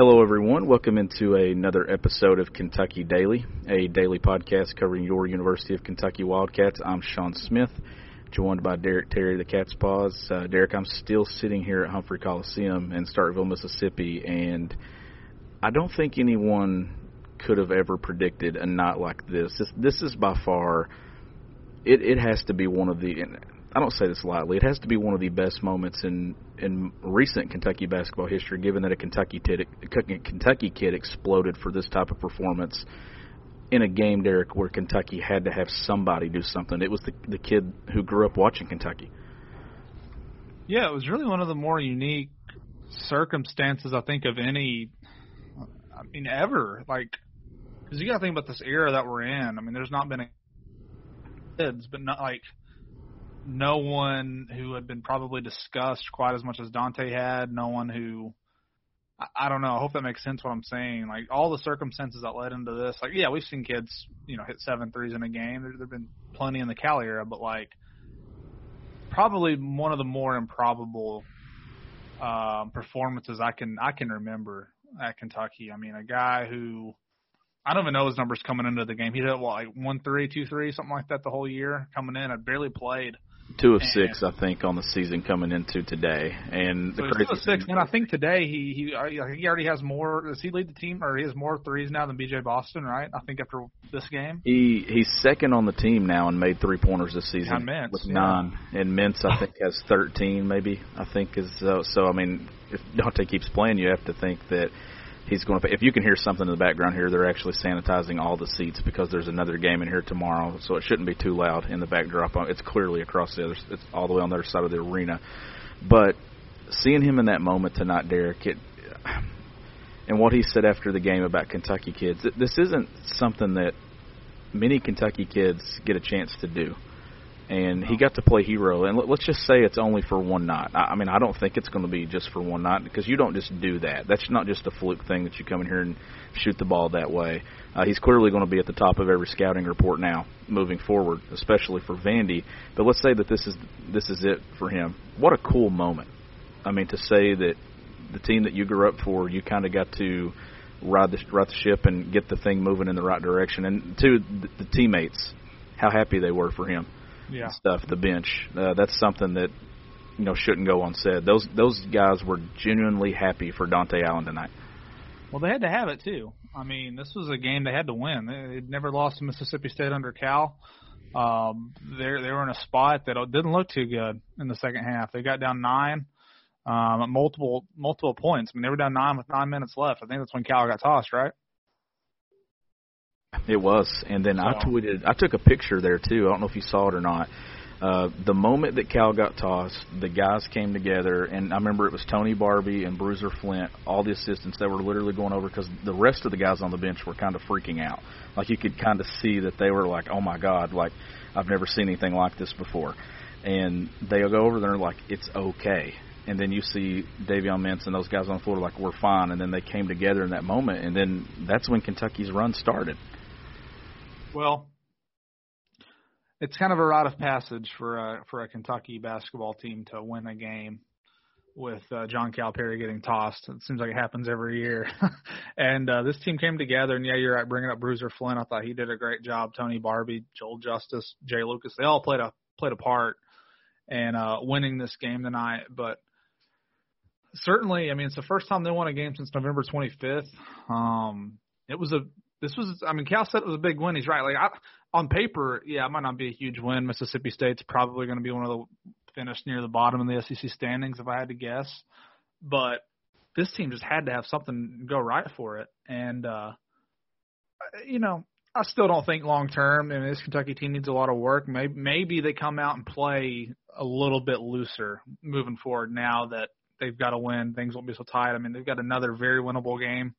Hello, everyone. Welcome into another episode of Kentucky Daily, a daily podcast covering your University of Kentucky Wildcats. I'm Sean Smith, joined by Derek Terry, the Cats' Pause. Uh, Derek, I'm still sitting here at Humphrey Coliseum in Starkville, Mississippi, and I don't think anyone could have ever predicted a night like this. This, this is by far, it, it has to be one of the. I don't say this lightly. It has to be one of the best moments in in recent Kentucky basketball history, given that a Kentucky kid, Kentucky kid exploded for this type of performance in a game, Derek, where Kentucky had to have somebody do something. It was the the kid who grew up watching Kentucky. Yeah, it was really one of the more unique circumstances I think of any. I mean, ever like because you got to think about this era that we're in. I mean, there's not been a kids, but not like no one who had been probably discussed quite as much as Dontaie had. No one who I, don't know. I hope that makes sense what I'm saying. Like all the circumstances that led into this. Like yeah, we've seen kids you know hit seven threes in a game. There, there've been plenty in the Cal era, but like probably one of the more improbable um, performances I can I can remember at Kentucky. I mean, a guy who I don't even know his numbers coming into the game. He hit what like one three, two three, something like that the whole year coming in. I barely played. Two of and, six, I think, on the season coming into today, and so the crazy two of six. And I think today he he he already has more. Does he lead the team, or he has more threes now than B.J. Boston? Right? I think after this game, he he's second on the team now and made three pointers this season Mintz, with yeah. nine. And Mintz, I think, has thirteen. Maybe I think is uh, so. I mean, if Dontaie keeps playing, you have to think that he's going to. If you can hear something in the background here, they're actually sanitizing all the seats because there's another game in here tomorrow, so it shouldn't be too loud in the backdrop. Uh, it's clearly across the other. It's all the way on the other side of the arena, but seeing him in that moment tonight, Derek, it, and what he said after the game about Kentucky kids, this isn't something that many Kentucky kids get a chance to do and he got to play hero. And let's just say it's only for one night. I mean, I don't think it's going to be just for one night because you don't just do that. That's not just a fluke thing that you come in here and shoot the ball that way. Uh, he's clearly going to be at the top of every scouting report now, moving forward, especially for Vandy. But let's say that this is this is it for him. What a cool moment! I mean, to say that the team that you grew up for, you kind of got to ride the ride the ship and get the thing moving in the right direction. And to the, the teammates, how happy they were for him yeah. stuff, the bench. Uh, that's something that you know shouldn't go unsaid. Those those guys were genuinely happy for Dontaie Allen tonight. Well, they had to have it too. I mean, this was a game they had to win. They'd never lost to Mississippi State under Cal. Um, they they were in a spot that didn't look too good in the second half. They got down nine, um, multiple multiple points. I mean, they were down nine with nine minutes left. I think that's when Cal got tossed, right? It was, and then so. I tweeted. I took a picture there too. I don't know if you saw it or not. Uh, the moment that Cal got tossed, the guys came together, and I remember it was Tony Barbee and Bruiser Flint, all the assistants. They were literally going over because the rest of the guys on the bench were kind of freaking out. Like you could kind of see that they were like, "Oh my God!" Like I've never seen anything like this before. And they'll go over there and like, "It's okay." And then you see Davion Mintz and those guys on the floor like, "We're fine." And then they came together in that moment, and then that's when Kentucky's run started. Well, it's kind of a rite of passage for a for a Kentucky basketball team to win a game with uh, John Calipari getting tossed. It seems like it happens every year. and uh, this team came together, and yeah, you're right. Bringing up Bruiser Flint, I thought he did a great job. Tony Barbee, Joel Justus, Jai Lucas, they all played a played a part in uh, winning this game tonight. But certainly, I mean, it's the first time they won a game since November 25th. Um, it was a this was, I mean, Cal said it was a big win. He's right. Like I, on paper, yeah, it might not be a huge win. Mississippi State's probably going to be one of the finish near the bottom of the SEC standings, if I had to guess. But this team just had to have something go right for it, and uh, you know, I still don't think long term. I mean, this Kentucky team needs a lot of work. Maybe maybe they come out and play a little bit looser moving forward now that they've got to win. Things won't be so tight. I mean, they've got another very winnable game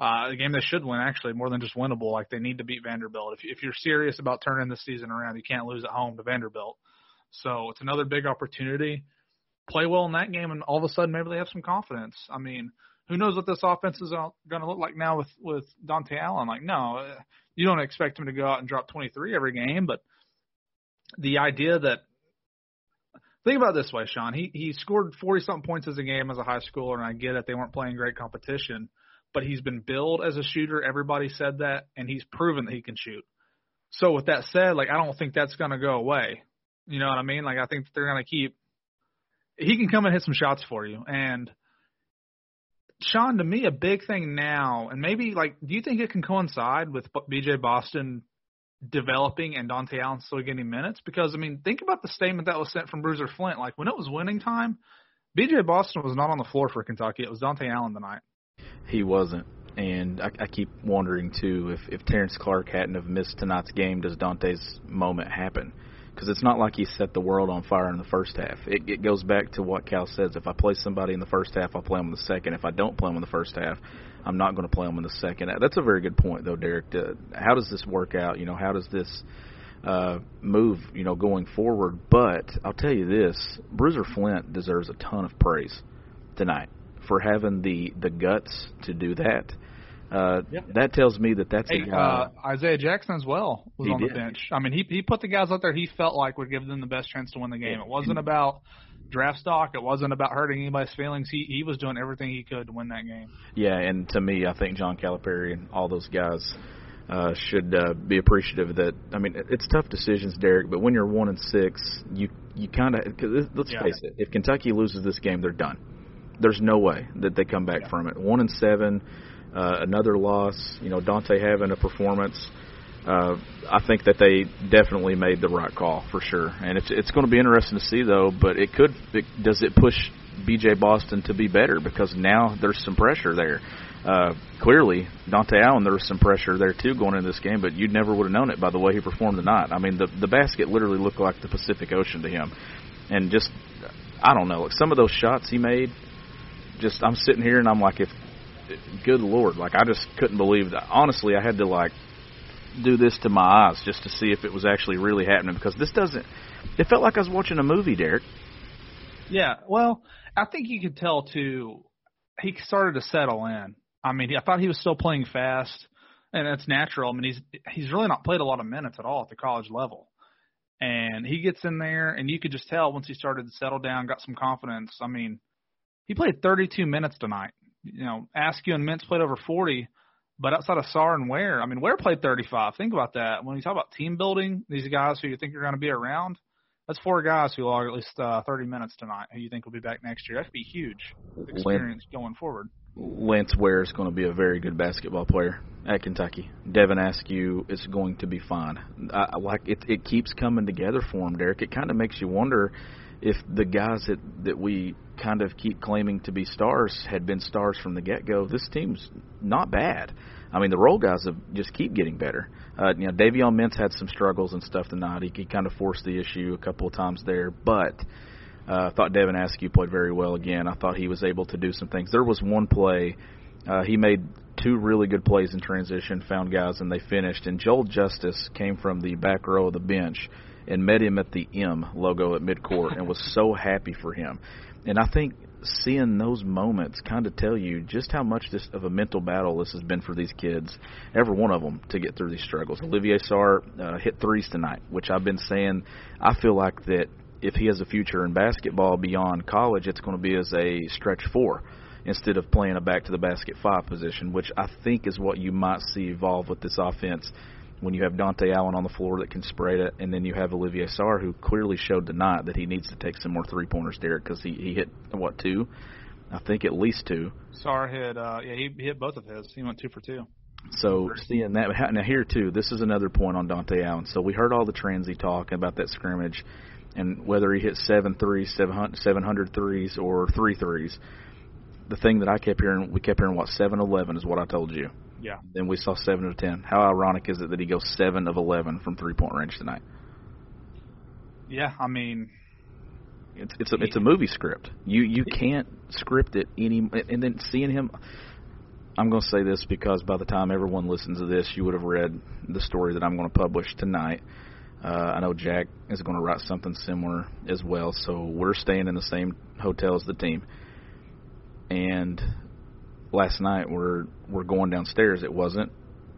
a game they should win, actually, more than just winnable. Like they need to beat Vanderbilt. If, if you're serious about turning the season around, you can't lose at home to Vanderbilt. So it's another big opportunity. Play well in that game, and all of a sudden maybe they have some confidence. I mean, who knows what this offense is going to look like now with with Dontaie Allen? Like, no, uh, you don't expect him to go out and drop 23 every game, but the idea that think about it this way, Sean. He he scored 40 something points as a game as a high schooler, and I get it. They weren't playing great competition. But he's been billed as a shooter. Everybody said that, and he's proven that he can shoot. So with that said, like I don't think that's to go away. You know what I mean? Like I think they're to keep. He can come and hit some shots for you, and Sean, to me, a big thing now, and maybe like, do you think it can coincide with BJ Boston developing and Dontaie Allen still getting minutes? Because I mean, think about the statement that was sent from Bruiser Flint. Like when it was winning time, BJ Boston was not on the floor for Kentucky. It was Dontaie Allen tonight. He wasn't. And I, I keep wondering too if if Terrence Clarke hadn't have missed tonight's game, does Dontaie's moment happen? Because it's not like he set the world on fire in the first half. It, it goes back to what Cal says: if I play somebody in the first half, I'll play them in the second. If I don't play them in the first half, I'm not going to play them in the second. That's a very good point, though, Derek. To, how does this work out? You know, how does this uh, move? You know, going forward. But I'll tell you this: Bruiser Flint deserves a ton of praise tonight for having the the guts to do that. Uh, yep. That tells me that that's hey, a guy. Uh, Isaiah Jackson as well was on did. the bench. I mean, he he put the guys out there he felt like would give them the best chance to win the game. It wasn't about draft stock. It wasn't about hurting anybody's feelings. He he was doing everything he could to win that game. Yeah, and to me, I think John Calipari and all those guys uh, should uh, be appreciative that. I mean, it's tough decisions, Derek, but when you're one and six, you you kind of let's yeah. face it. If Kentucky loses this game, they're done. There's no way that they come back Yeah. from it. One and seven, uh, another loss. You know, Dontaie having a performance. Uh, I think that they definitely made the right call for sure, and it's it's going to be interesting to see though. But it could it, does it push BJ Boston to be better because now there's some pressure there. Uh, clearly, Dontaie Allen, there was some pressure there too going into this game, but you never would have known it by the way he performed tonight. I mean, the the basket literally looked like the Pacific Ocean to him, and just I don't know, like some of those shots he made. Just I'm sitting here and I'm like, if good lord, like I just couldn't believe that. Honestly, I had to like do this to my eyes just to see if it was actually really happening because this doesn't. It felt like I was watching a movie, Derek. Yeah, well, I think you could tell too. He started to settle in. I mean, I thought he was still playing fast, and that's natural. I mean, he's he's really not played a lot of minutes at all at the college level, and he gets in there, and you could just tell once he started to settle down, got some confidence. I mean, he played 32 minutes tonight. You know, Askew and Mintz played over 40, but outside of Sarr and Ware, I mean, Ware played 35. Think about that. When you talk about team building, these guys who you think are going to be around, that's four guys who log at least uh, 30 minutes tonight who you think will be back next year. That could be huge experience going forward. Lance Ware is going to be a very good basketball player at Kentucky. Devin Askew is going to be fine. I, I like it. It keeps coming together for him, Derek. It kind of makes you wonder if the guys that that we kind of keep claiming to be stars had been stars from the get go. This team's not bad. I mean, the role guys have just keep getting better. Uh, you know, Davion Mintz had some struggles and stuff tonight. He, he kind of forced the issue a couple of times there, but uh, I thought Devin Askew played very well again. I thought he was able to do some things. There was one play uh, he made two really good plays in transition, found guys, and they finished. And Joel Justus came from the back row of the bench and met him at the M logo at midcourt and was so happy for him. And I think seeing those moments kind of tell you just how much this of a mental battle this has been for these kids, every one of them, to get through these struggles. Olivier Sarr uh, hit threes tonight, which I've been saying. I feel like that if he has a future in basketball beyond college, it's going to be as a stretch four instead of playing a back to the basket five position, which I think is what you might see evolve with this offense when you have Dontaie Allen on the floor that can spray it, and then you have Olivier Sarr who clearly showed tonight that he needs to take some more three pointers, Derek, because he he hit what two, I think at least two. Sarr hit, uh, yeah, he, he hit both of his. He went two for two. So seeing that now here too, this is another point on Dontaie Allen. So we heard all the transy talk about that scrimmage, and whether he hit seven threes, seven hundred threes, or three threes. The thing that I kept hearing, we kept hearing what seven eleven is what I told you. Yeah. Then we saw seven of ten. How ironic is it that he goes seven of eleven from three point range tonight? Yeah, I mean, It's it's a it's a movie script. You you can't script it any. And then seeing him, I'm going to say this because by the time everyone listens to this, you would have read the story that I'm going to publish tonight. Uh, I know Jack is going to write something similar as well. So we're staying in the same hotel as the team. And last night we're we're going downstairs. It wasn't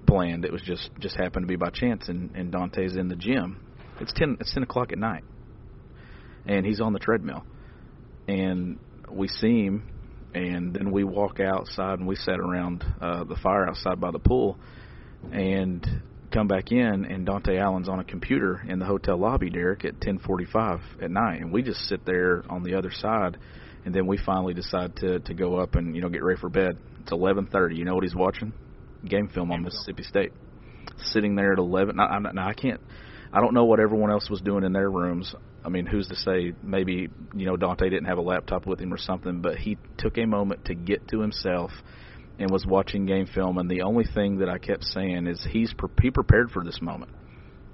planned. It was just just happened to be by chance. And and Dontaie's in the gym. It's ten it's ten o'clock at night and he's on the treadmill. And we see him, and then we walk outside and we sat around uh, the fire outside by the pool, and come back in and Dontaie Allen's on a computer in the hotel lobby, Derek, at 10:45 at night, and we just sit there on the other side, and then we finally decide to to go up and you know get ready for bed. It's 11:30. You know what he's watching? Game film on Mississippi State. Sitting there at 11. Now, now I can't. I don't know what everyone else was doing in their rooms. I mean, who's to say maybe you know Dontaie didn't have a laptop with him or something, but he took a moment to get to himself and was watching game film, and the only thing that I kept saying is he's pre- he prepared for this moment,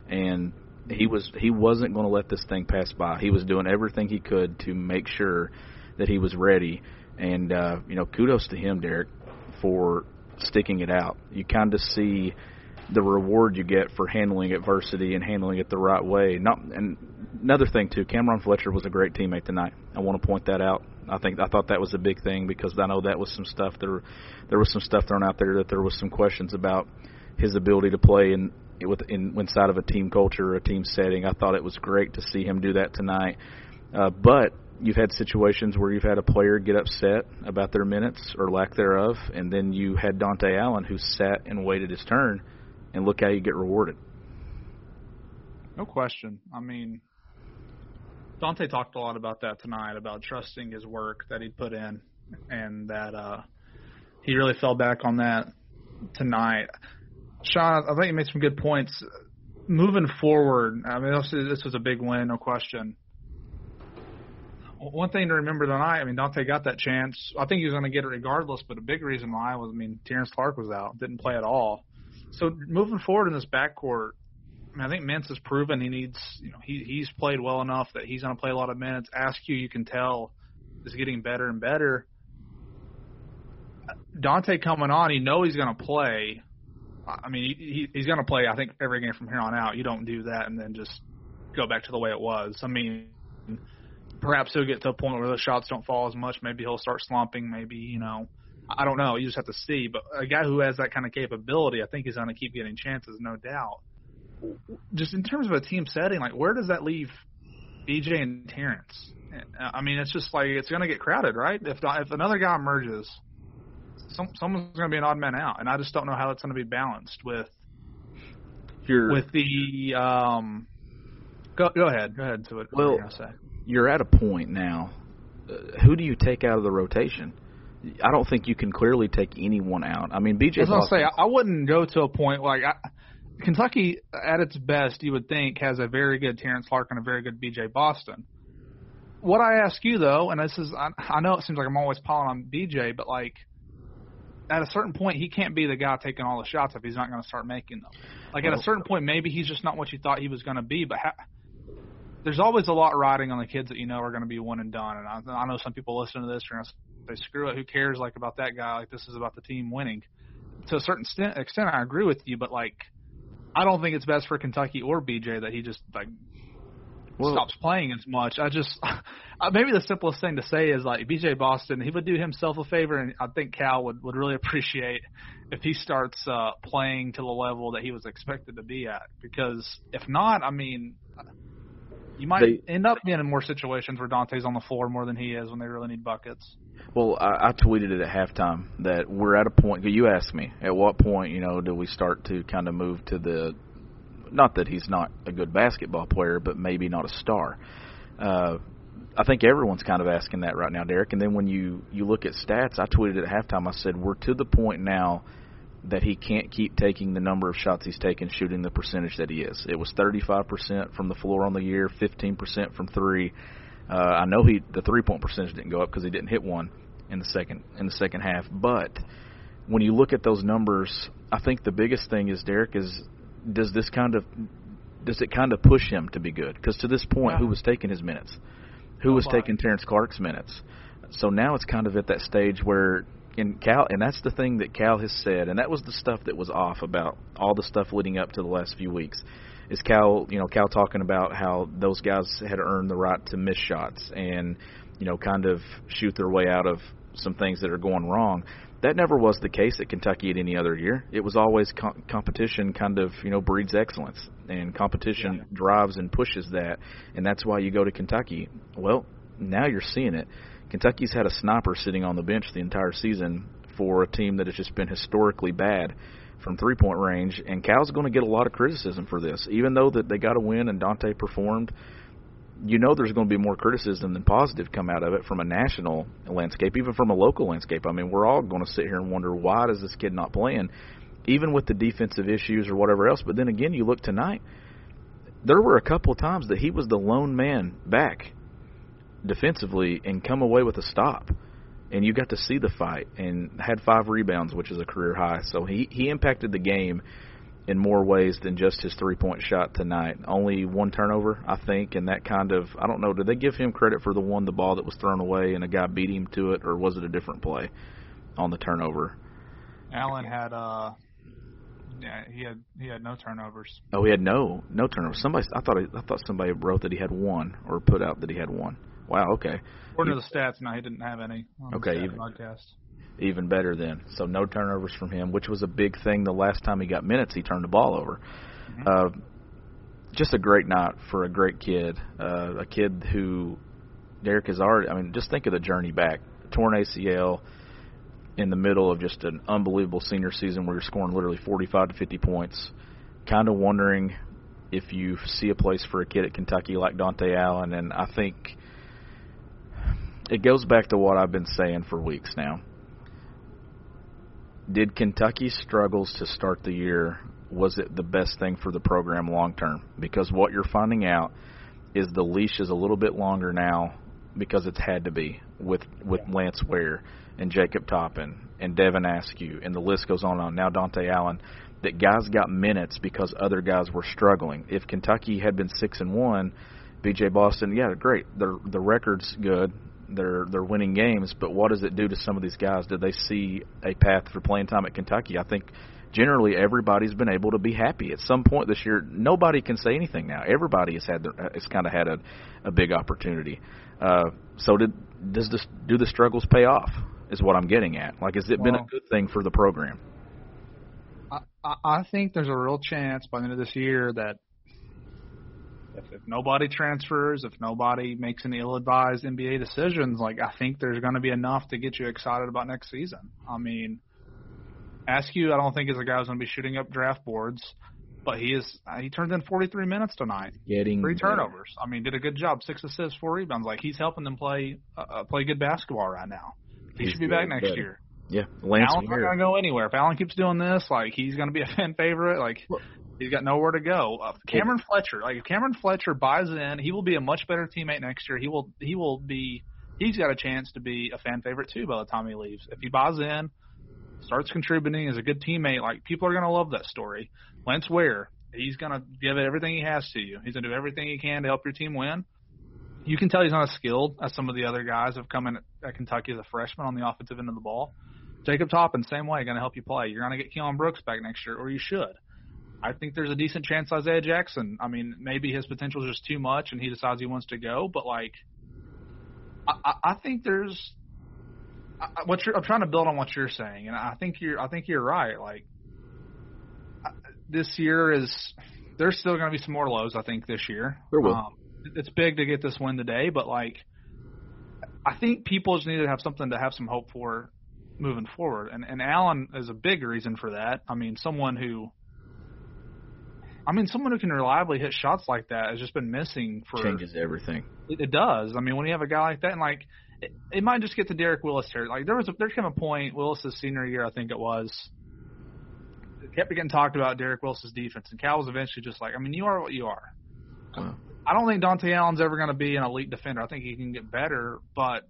and he was he wasn't going to let this thing pass by. He was doing everything he could to make sure that he was ready, and uh, you know, kudos to him, Derek, for sticking it out. You kind of see the reward you get for handling adversity and handling it the right way. Not and another thing too, Cameron Fletcher was a great teammate tonight. I want to point that out. I think I thought that was a big thing because I know that was some stuff there. There was some stuff thrown out there that there was some questions about his ability to play in with in inside of a team culture or a team setting. I thought it was great to see him do that tonight. Uh, but you've had situations where you've had a player get upset about their minutes or lack thereof, and then you had Dontaie Allen who sat and waited his turn, and look how you get rewarded. No question. I mean, Dontaie talked a lot about that tonight, about trusting his work that he put in, and that uh, he really fell back on that tonight. Sean, I think you made some good points. Moving forward, I mean, this was a big win, no question. One thing to remember tonight, I mean, Dontaie got that chance. I think he was going to get it regardless, but a big reason why was, I mean, Terrence Clarke was out, didn't play at all. So moving forward in this backcourt, I, think Mintz has proven he needs. You know, he he's played well enough that he's going to play a lot of minutes. Askew, you can tell, is getting better and better. Dontaie coming on, he know he's going to play. I mean, he, he he's going to play. I think every game from here on out. You don't do that and then just go back to the way it was. I mean, perhaps he'll get to a point where the shots don't fall as much. Maybe he'll start slumping. Maybe you know, I don't know. You just have to see. But a guy who has that kind of capability, I think, is going to keep getting chances, no doubt just in terms of a team setting, like where does that leave BJ and Terrence? I mean, it's just like it's going to get crowded, right? If if another guy emerges, some someone's going to be an odd man out, and I just don't know how it's going to be balanced with you're, with the um. Go go ahead, go ahead to it. Well, you're at a point now. Uh, who do you take out of the rotation? I don't think you can clearly take anyone out. I mean, BJ. I was say I, I wouldn't go to a point like I, Kentucky, at its best, you would think has a very good Terrence Clarke and a very good BJ Boston. What I ask you though, and this is I, I know it seems like I'm always piling on BJ, but like at a certain point, he can't be the guy taking all the shots if he's not going to start making them. Like at a oh. certain point, maybe he's just not what you thought he was going to be. But ha- there's always a lot riding on the kids that you know are going to be one and done. And I, I know some people listen to this are going to say, "Screw it, who cares?" Like about that guy. Like this is about the team winning. To a certain extent, extent I agree with you, but like I don't think it's best for Kentucky or BJ that he just like well, stops playing as much. I just maybe the simplest thing to say is like BJ Boston. He would do himself a favor, and I think Cal would would really appreciate if he starts uh, playing to the level that he was expected to be at. Because if not, I mean, you might they, end up being in more situations where Dontaie's on the floor more than he is when they really need buckets. Well, I, I tweeted it at halftime that we're at a point. You asked me at what point, you know, do we start to kind of move to the, not that he's not a good basketball player, but maybe not a star. Uh, I think everyone's kind of asking that right now, Derek. And then when you you look at stats, I tweeted at halftime. I said we're to the point now that he can't keep taking the number of shots he's taken, shooting the percentage that he is. It was 35% from the floor on the year, 15% from three. Uh, I know he the three point percentage didn't go up because he didn't hit one in the second in the second half. But when you look at those numbers, I think the biggest thing is Derek is does this kind of does it kind of push him to be good? Because to this point, yeah. who was taking his minutes? Who was taking Terrence Clarke's minutes? So now it's kind of at that stage where and Cal, and that's the thing that Cal has said, and that was the stuff that was off about all the stuff leading up to the last few weeks. Is Cal, you know, Cal talking about how those guys had earned the right to miss shots and, you know, kind of shoot their way out of some things that are going wrong. That never was the case at Kentucky at any other year. It was always com- competition kind of, you know, breeds excellence, and competition yeah. drives and pushes that, and that's why you go to Kentucky. Well, now you're seeing it Kentucky's had a sniper sitting on the bench the entire season for a team that has just been historically bad from three point range, and Cal's going to get a lot of criticism for this, even though that they got a win and Dontaie performed. You know, there's going to be more criticism than positive come out of it from a national landscape, even from a local landscape. I mean, we're all going to sit here and wonder why does this kid not playing, even with the defensive issues or whatever else. But then again, you look tonight, there were a couple of times that he was the lone man back defensively and come away with a stop and you got to see the fight and had five rebounds, which is a career high. So he he impacted the game in more ways than just his three point shot tonight. Only one turnover, I think, and that kind of I don't know. Did they give him credit for the one the ball that was thrown away and a guy beat him to it, or was it a different play on the turnover? Allen had uh yeah, he had he had no turnovers. Oh, he had no no turnovers. Somebody I thought I thought somebody wrote that he had one or put out that he had one. Wow. Okay. According to the stats, no, he didn't have any. okay. Even, podcast. even better then. So no turnovers from him, which was a big thing. The last time he got minutes, he turned the ball over. Mm-hmm. Uh, just a great night for a great kid. Uh, a kid who Derek has already. I mean, just think of the journey back. Torn ACL in the middle of just an unbelievable senior season where you're scoring literally 45 to 50 points. Kind of wondering if you see a place for a kid at Kentucky like Dontaie Allen, and I think it goes back to what I've been saying for weeks now. Did Kentucky's struggles to start the year was it the best thing for the program long term? Because what you're finding out is the leash is a little bit longer now because it's had to be with with Lance Ware and Jacob Toppin and Devin Askew and the list goes on and on. Now Dontaie Allen, that guys got minutes because other guys were struggling. If Kentucky had been six and one, BJ Boston, yeah, great. The the record's good they're they're winning games, but what does it do to some of these guys? Did they see a path for playing time at Kentucky? I think generally everybody's been able to be happy at some point this year. Nobody can say anything now. Everybody has had the, has kind of had a, a big opportunity. Uh, so did does this do the struggles pay off? Is what I'm getting at. Like, has it well, been a good thing for the program? I, I think there's a real chance by the end of this year that if, if nobody transfers, if nobody makes any ill-advised NBA decisions, like I think there's going to be enough to get you excited about next season. I mean, Askew, I don't think is a guy who's going to be shooting up draft boards, but he is. He turned in 43 minutes tonight, getting three turnovers. Better. I mean, did a good job, six assists, four rebounds. Like he's helping them play uh, play good basketball right now. He he's should be back next better. year. Yeah, Lance Allen's not going to go anywhere. If Allen keeps doing this, like he's going to be a fan favorite. Like He's got nowhere to go. Uh, Cameron Fletcher, like if Cameron Fletcher buys in, he will be a much better teammate next year. He will he will be he's got a chance to be a fan favorite too by the time he leaves. If he buys in, starts contributing, is a good teammate, like people are gonna love that story. Lance Ware, he's gonna give it everything he has to you. He's gonna do everything he can to help your team win. You can tell he's not as skilled as some of the other guys have come in at Kentucky as a freshman on the offensive end of the ball. Jacob Toppin, same way, going to help you play. You're going to get Keion Brooks back next year, or you should. I think there's a decent chance Isaiah Jackson. I mean, maybe his potential is just too much, and he decides he wants to go. But like, I, I think there's I, what you're. I'm trying to build on what you're saying, and I think you're. I think you're right. Like, this year is there's still going to be some more lows. I think this year. There will. Um, it's big to get this win today, but like, I think people just need to have something to have some hope for moving forward, and and Allen is a big reason for that. I mean, someone who I mean, someone who can reliably hit shots like that has just been missing for changes everything. It, it does. I mean, when you have a guy like that, and like it, it might just get to Derek Willis here. Like there was a, there came a point Willis's senior year, I think it was. It kept getting talked about Derek Willis's defense, and Cal was eventually just like, I mean, you are what you are. Wow. I don't think Dontaie Allen's ever going to be an elite defender. I think he can get better, but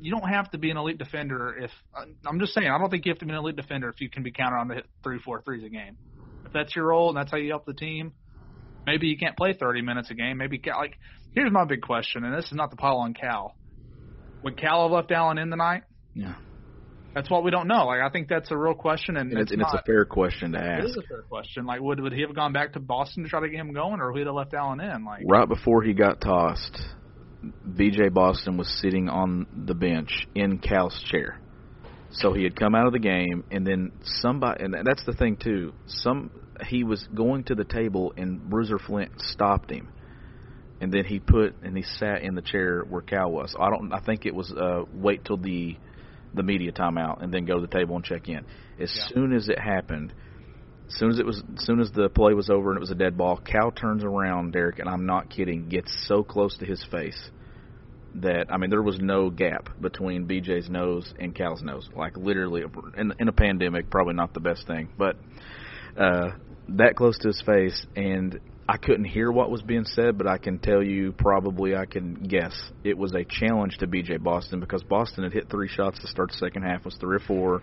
you don't have to be an elite defender if I'm just saying. I don't think you have to be an elite defender if you can be counted on to hit three, four threes a game if that's your role and that's how you help the team, maybe you can't play 30 minutes a game. Maybe like here's my big question, and this is not the pile on Cal. Would Cal have left Allen in the night? Yeah. That's what we don't know. Like I think that's a real question, and, and, it's, and it's, a fair question to ask. It is a fair question. Like, would would he have gone back to Boston to try to get him going, or would he have left Allen in? Like right before he got tossed, B.J. Boston was sitting on the bench in Cal's chair. So he had come out of the game, and then somebody, and that's the thing too. Some he was going to the table, and Bruiser Flint stopped him, and then he put and he sat in the chair where Cal was. I don't. I think it was uh, wait till the the media timeout and then go to the table and check in. As yeah. soon as it happened, as soon as it was, as soon as the play was over and it was a dead ball, Cal turns around, Derek, and I'm not kidding, gets so close to his face that I mean there was no gap between BJ's nose and Cal's nose. Like literally, in, in a pandemic, probably not the best thing, but uh, that close to his face, and I couldn't hear what was being said, but I can tell you probably I can guess it was a challenge to BJ Boston because Boston had hit three shots to start the second half, was three or four,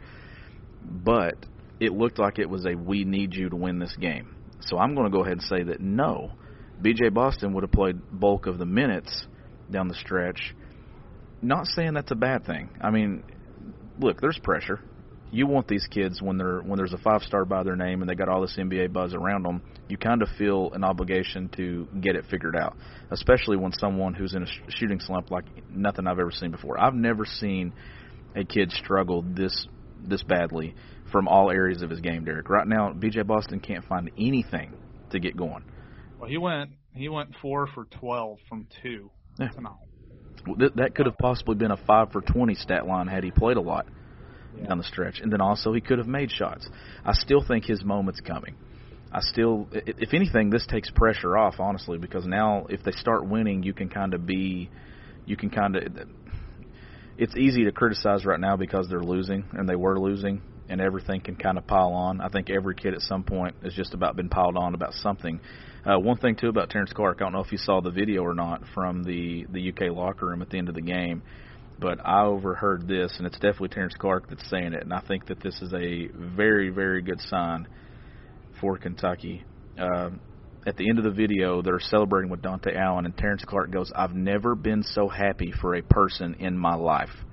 but it looked like it was a we need you to win this game. So I'm going to go ahead and say that no, BJ Boston would have played bulk of the minutes down the stretch. Not saying that's a bad thing. I mean, look, there's pressure. You want these kids when they're when there's a five star by their name and they got all this NBA buzz around them. You kind of feel an obligation to get it figured out, especially when someone who's in a shooting slump like nothing I've ever seen before. I've never seen a kid struggle this this badly from all areas of his game, Derek. Right now, BJ Boston can't find anything to get going. Well, he went he went four for twelve from two yeah. Well, that could have possibly been a five for twenty stat line had he played a lot yeah. down the stretch, and then also he could have made shots. I still think his moment's coming. I still, if anything, this takes pressure off, honestly, because now if they start winning, you can kind of be, you can kind of. It's easy to criticize right now because they're losing and they were losing, and everything can kind of pile on. I think every kid at some point has just about been piled on about something. Uh, one thing too about Terrence Clarke, I don't know if you saw the video or not from the the UK locker room at the end of the game, but I overheard this, and it's definitely Terrence Clarke that's saying it, and I think that this is a very very good sign for Kentucky. Uh, at the end of the video, they're celebrating with Dontaie Allen, and Terrence Clarke goes, "I've never been so happy for a person in my life."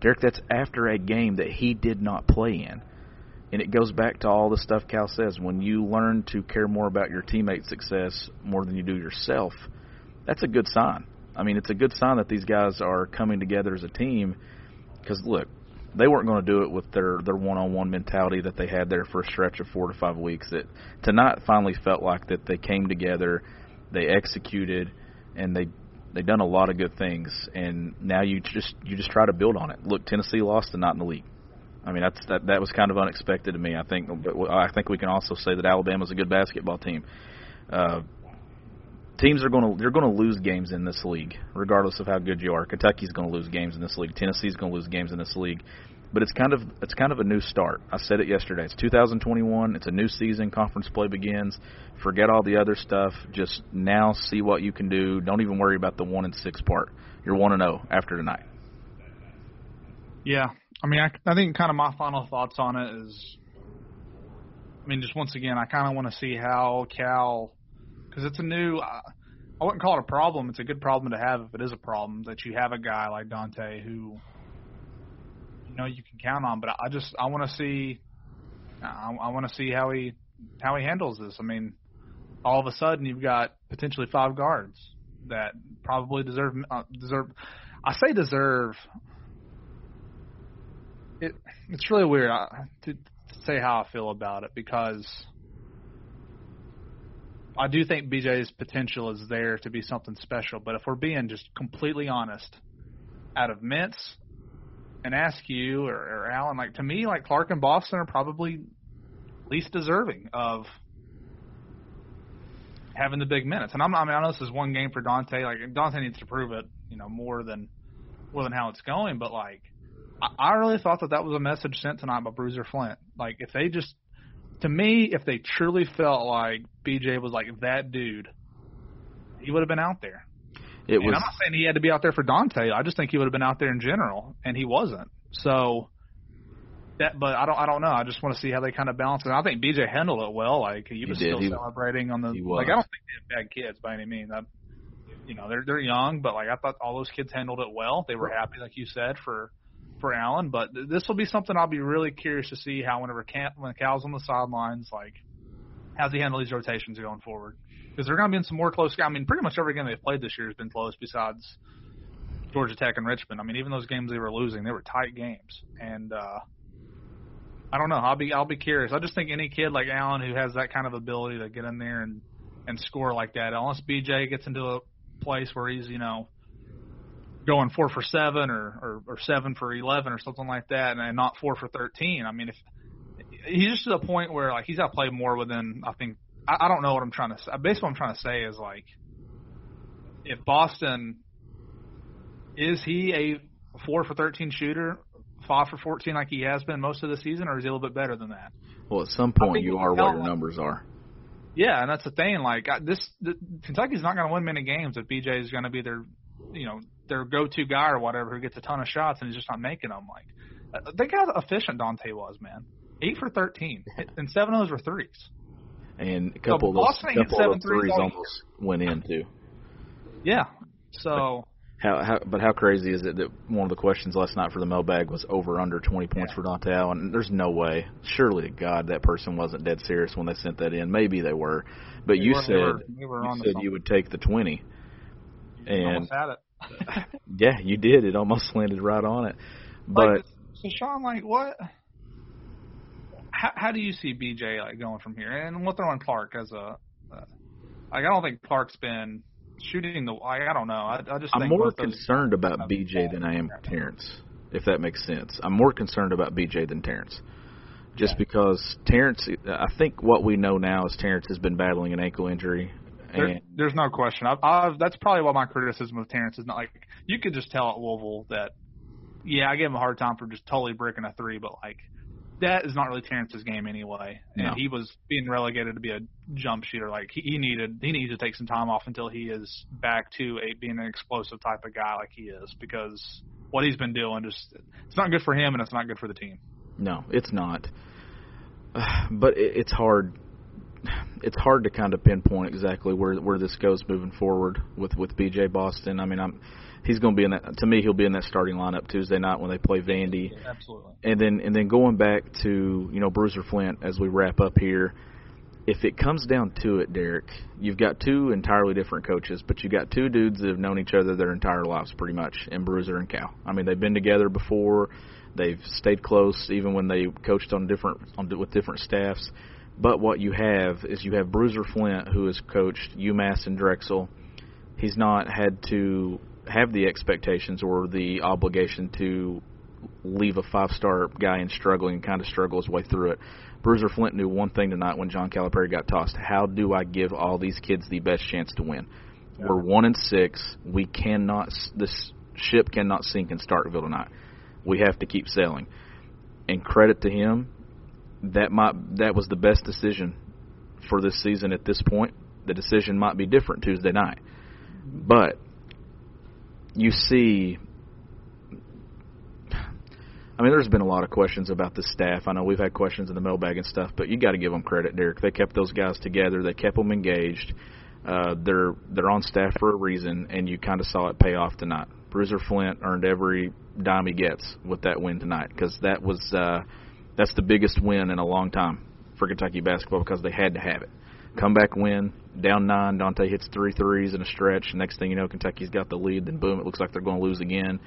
Derek, that's after a game that he did not play in. And it goes back to all the stuff Cal says. When you learn to care more about your teammate's success more than you do yourself, that's a good sign. I mean, it's a good sign that these guys are coming together as a team. Because look, they weren't going to do it with their their one-on-one mentality that they had there for a stretch of four to five weeks. That tonight finally felt like that they came together, they executed, and they They've done a lot of good things, and now you just you just try to build on it. Look, Tennessee lost and not in the league. I mean, that's that that was kind of unexpected to me. I think, but I think we can also say that Alabama's a good basketball team. Uh, teams are going to they're going to lose games in this league, regardless of how good you are. Kentucky's going to lose games in this league. Tennessee's going to lose games in this league but it's kind of it's kind of a new start. I said it yesterday. It's 2021. It's a new season. Conference play begins. Forget all the other stuff. Just now see what you can do. Don't even worry about the one and six part. You're one and zero oh after tonight. Yeah, I mean, I, I think kind of my final thoughts on it is, I mean, just once again, I kind of want to see how Cal, because it's a new. I, I wouldn't call it a problem. It's a good problem to have if it is a problem that you have a guy like Dontaie who know you can count on. But I just I want to see I, I want to see how he how he handles this. I mean, all of a sudden you've got potentially five guards that probably deserve uh, deserve. I say deserve. It it's really weird to, to say how I feel about it because I do think BJ's potential is there to be something special. But if we're being just completely honest, out of Mintz and Askew or, or Allen, like to me, like Clarke and Boston are probably least deserving of having the big minutes. And I'm I mean, I know this is one game for Dontaie. Like Dontaie needs to prove it, you know, more than more than how it's going. But like, I, I really thought that that was a message sent tonight by Bruiser Flint. Like, if they just, to me, if they truly felt like BJ was like that dude, he would have been out there. It and was. I'm not saying he had to be out there for Dontaie. I just think he would have been out there in general, and he wasn't. So that, but I don't, I don't know. I just want to see how they kind of balance it. I think BJ handled it well. Like he was he still he, celebrating on the. Like I don't think they have bad kids by any means. I, you know, they're they're young, but like I thought all those kids handled it well. They were happy, like you said, for for Allen. But th- this will be something I'll be really curious to see how whenever Cam, when Cal's on the sidelines, like how's he handle these rotations going forward because they're going to be in some more close. I mean, pretty much every game they've played this year has been close, besides Georgia Tech and Richmond. I mean, even those games they were losing, they were tight games, and uh, I don't know. I'll be I'll be curious. I just think any kid like Allen who has that kind of ability to get in there and and score like that unless BJ gets into a place where he's you know going four for seven or or, or seven for eleven or something like that, and not four for thirteen. I mean, if he's just to the point where like he's got more within. I think I, I don't know what I'm trying to say. Basically, what I'm trying to say is like if Boston is he a four for thirteen shooter, five for fourteen like he has been most of the season, or is he a little bit better than that? Well, at some point you are what your numbers are. Yeah, and that's the thing. Like this, the, Kentucky's not going to win many games if BJ is going to be their, you know, their go-to guy or whatever who gets a ton of shots and he's just not making them. Like, uh, think how efficient Dontaie was, man. Eight for thirteen, and seven of those were threes. And a couple so of those, couple of threes almost went in too. Yeah. So. How, how, but how crazy is it that one of the questions last night for the mailbag was over under 20 points yeah. for Dontaie Allen? There's no way. Surely to God that person wasn't dead serious when they sent that in. Maybe they were, but they you were, said they were, they were you said you would take the 20. And yeah, you did. It almost landed right on it. But like, so Sean, like what? How, how do you see BJ like going from here? And we'll throw in Clarke as a. Uh, like I don't think Clarke's been shooting the. I, I don't know. I, I just. I'm more concerned about BJ than I am Terrence. If that makes sense, I'm more concerned about BJ than Terrence. Just yeah. because Terrence, I think what we know now is Terrence has been battling an ankle injury. There, there's no question. I've, I've, that's probably what my criticism of Terrence is not like. You could just tell at Louisville that, yeah, I give him a hard time for just totally breaking a three, but like that is not really Terrence's game anyway. And no. he was being relegated to be a jump shooter. Like he, he needed he needs to take some time off until he is back to a being an explosive type of guy like he is because what he's been doing just it's not good for him and it's not good for the team. No, it's not. Uh, but it, it's hard. It's hard to kind of pinpoint exactly where where this goes moving forward with with BJ Boston. I mean, I'm he's going to be in that. To me, he'll be in that starting lineup Tuesday night when they play Vandy. Absolutely. And then and then going back to you know Bruiser Flint as we wrap up here. If it comes down to it, Derek, you've got two entirely different coaches, but you've got two dudes that have known each other their entire lives, pretty much, in Bruiser and Cal. I mean, they've been together before. They've stayed close, even when they coached on different on with different staffs. But what you have is you have Bruiser Flint, who has coached UMass and Drexel. He's not had to have the expectations or the obligation to leave a five star guy in struggling and kind of struggle his way through it. Bruiser Flint knew one thing tonight when John Calipari got tossed. How do I give all these kids the best chance to win? Yeah. We're one and six. We cannot. This ship cannot sink in Starkville tonight. We have to keep sailing. And credit to him, that might that was the best decision for this season at this point. The decision might be different Tuesday night, but you see I mean, there's been a lot of questions about the staff. I know we've had questions in the mailbag and stuff, but you got to give them credit, Derek. They kept those guys together. They kept them engaged. Uh, they're they're on staff for a reason, and you kind of saw it pay off tonight. Bruiser Flint earned every dime he gets with that win tonight because that was uh, that's the biggest win in a long time for Kentucky basketball because they had to have it comeback win, down nine. Dontaie hits three threes in a stretch. Next thing you know, Kentucky's got the lead. Then boom, it looks like they're going to lose again,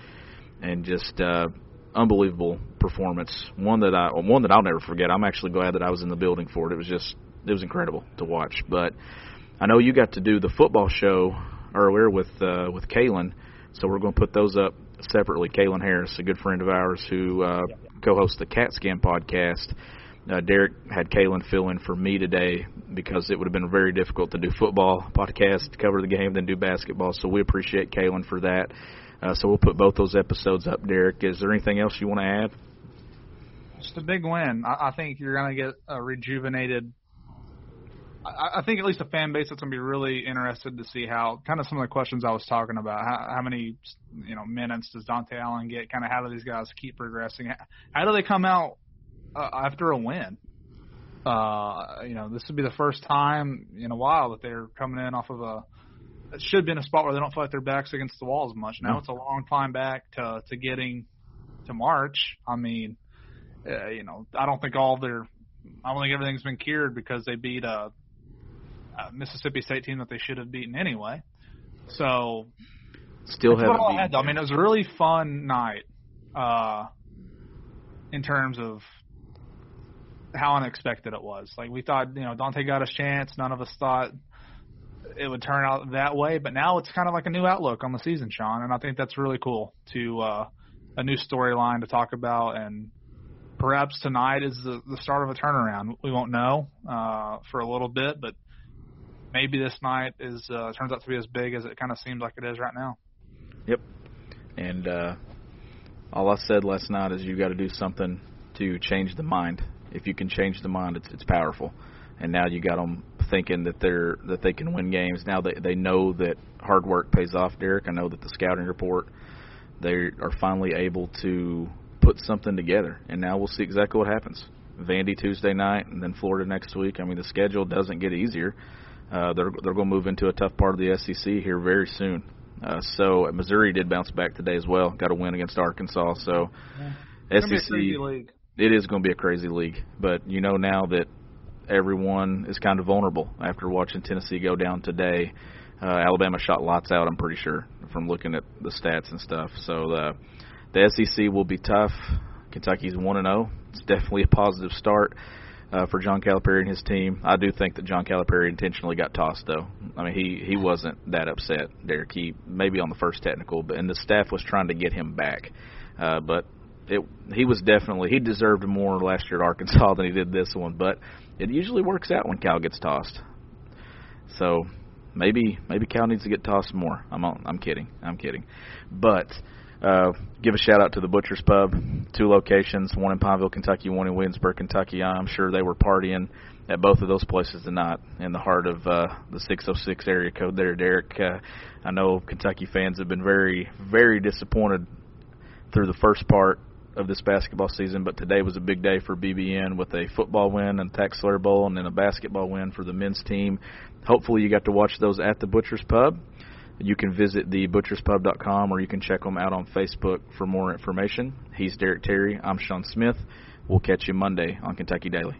and just uh, unbelievable performance. One that I one that I'll never forget. I'm actually glad that I was in the building for it. It was just it was incredible to watch. But I know you got to do the football show earlier with uh, with Kalen, so we're going to put those up separately. Kalen Harris, a good friend of ours who uh, co-hosts the Cat Scan podcast uh, Derek had Kalen fill in for me today because it would have been very difficult to do football podcast, cover the game, then do basketball. So we appreciate Kalen for that. Uh, so we'll put both those episodes up, Derek. Is there anything else you want to add? Just a big win. I, I think you're going to get a rejuvenated. I, think at least the fan base that's going to be really interested to see how kind of some of the questions I was talking about. How, how many you know minutes does Dontaie Allen get? Kind of how do these guys keep progressing? How do they come out uh, after a win. Uh, you know, this would be the first time in a while that they're coming in off of a. It should be in a spot where they don't feel like their backs against the wall as much. Now it's a long time back to to getting to March. I mean, uh, you know, I don't think all their. I don't think everything's been cured because they beat a, a Mississippi State team that they should have beaten anyway. So still haven't. I, had, I mean, it was a really fun night. Uh, in terms of how unexpected it was. Like we thought, you know, Dontaie got his chance. None of us thought it would turn out that way. But now it's kind of like a new outlook on the season, Sean, and I think that's really cool to uh, a new storyline to talk about. And perhaps tonight is the, the start of a turnaround. We won't know uh, for a little bit, but maybe this night is uh, turns out to be as big as it kind of seems like it is right now. Yep. And uh, all I said last night is you got to do something to change the mind. If you can change the mind, it's it's powerful. And now you got them thinking that they're that they can win games. Now they they know that hard work pays off, Derek. I know that the scouting report they are finally able to put something together, and now we'll see exactly what happens. Vandy Tuesday night, and then Florida next week. I mean, the schedule doesn't get easier. Uh, they're they're going to move into a tough part of the SEC here very soon. Uh, so Missouri did bounce back today as well. Got a win against Arkansas. So yeah. SEC, it is going to be a crazy league. But you know now that everyone is kind of vulnerable after watching Tennessee go down today. Uh, Alabama shot lots out. I'm pretty sure from looking at the stats and stuff. So the the SEC will be tough. Kentucky's one and zero. It's definitely a positive start uh, for John Calipari and his team. I do think that John Calipari intentionally got tossed, though. I mean, he he wasn't that upset, Derek. He maybe on the first technical, but and the staff was trying to get him back. Uh, but it he was definitely he deserved more last year at Arkansas than he did this one. But it usually works out when Cal gets tossed. So maybe maybe Cal needs to get tossed more. I'm I'm kidding. I'm kidding. But uh, give a shout out to the Butcher's Pub, two locations, one in Pineville, Kentucky, one in Williamsburg, Kentucky. I'm sure they were partying at both of those places tonight in the heart of uh, the 606 area code there, Derek. Uh, I know Kentucky fans have been very, very disappointed through the first part of this basketball season, but today was a big day for BBN with a football win and Tax Slayer Bowl and then a basketball win for the men's team. Hopefully you got to watch those at the Butcher's Pub. You can visit thebutcherspub.com or you can check them out on Facebook for more information. He's Derek Terry. I'm Sean Smith. We'll catch you Monday on Kentucky Daily.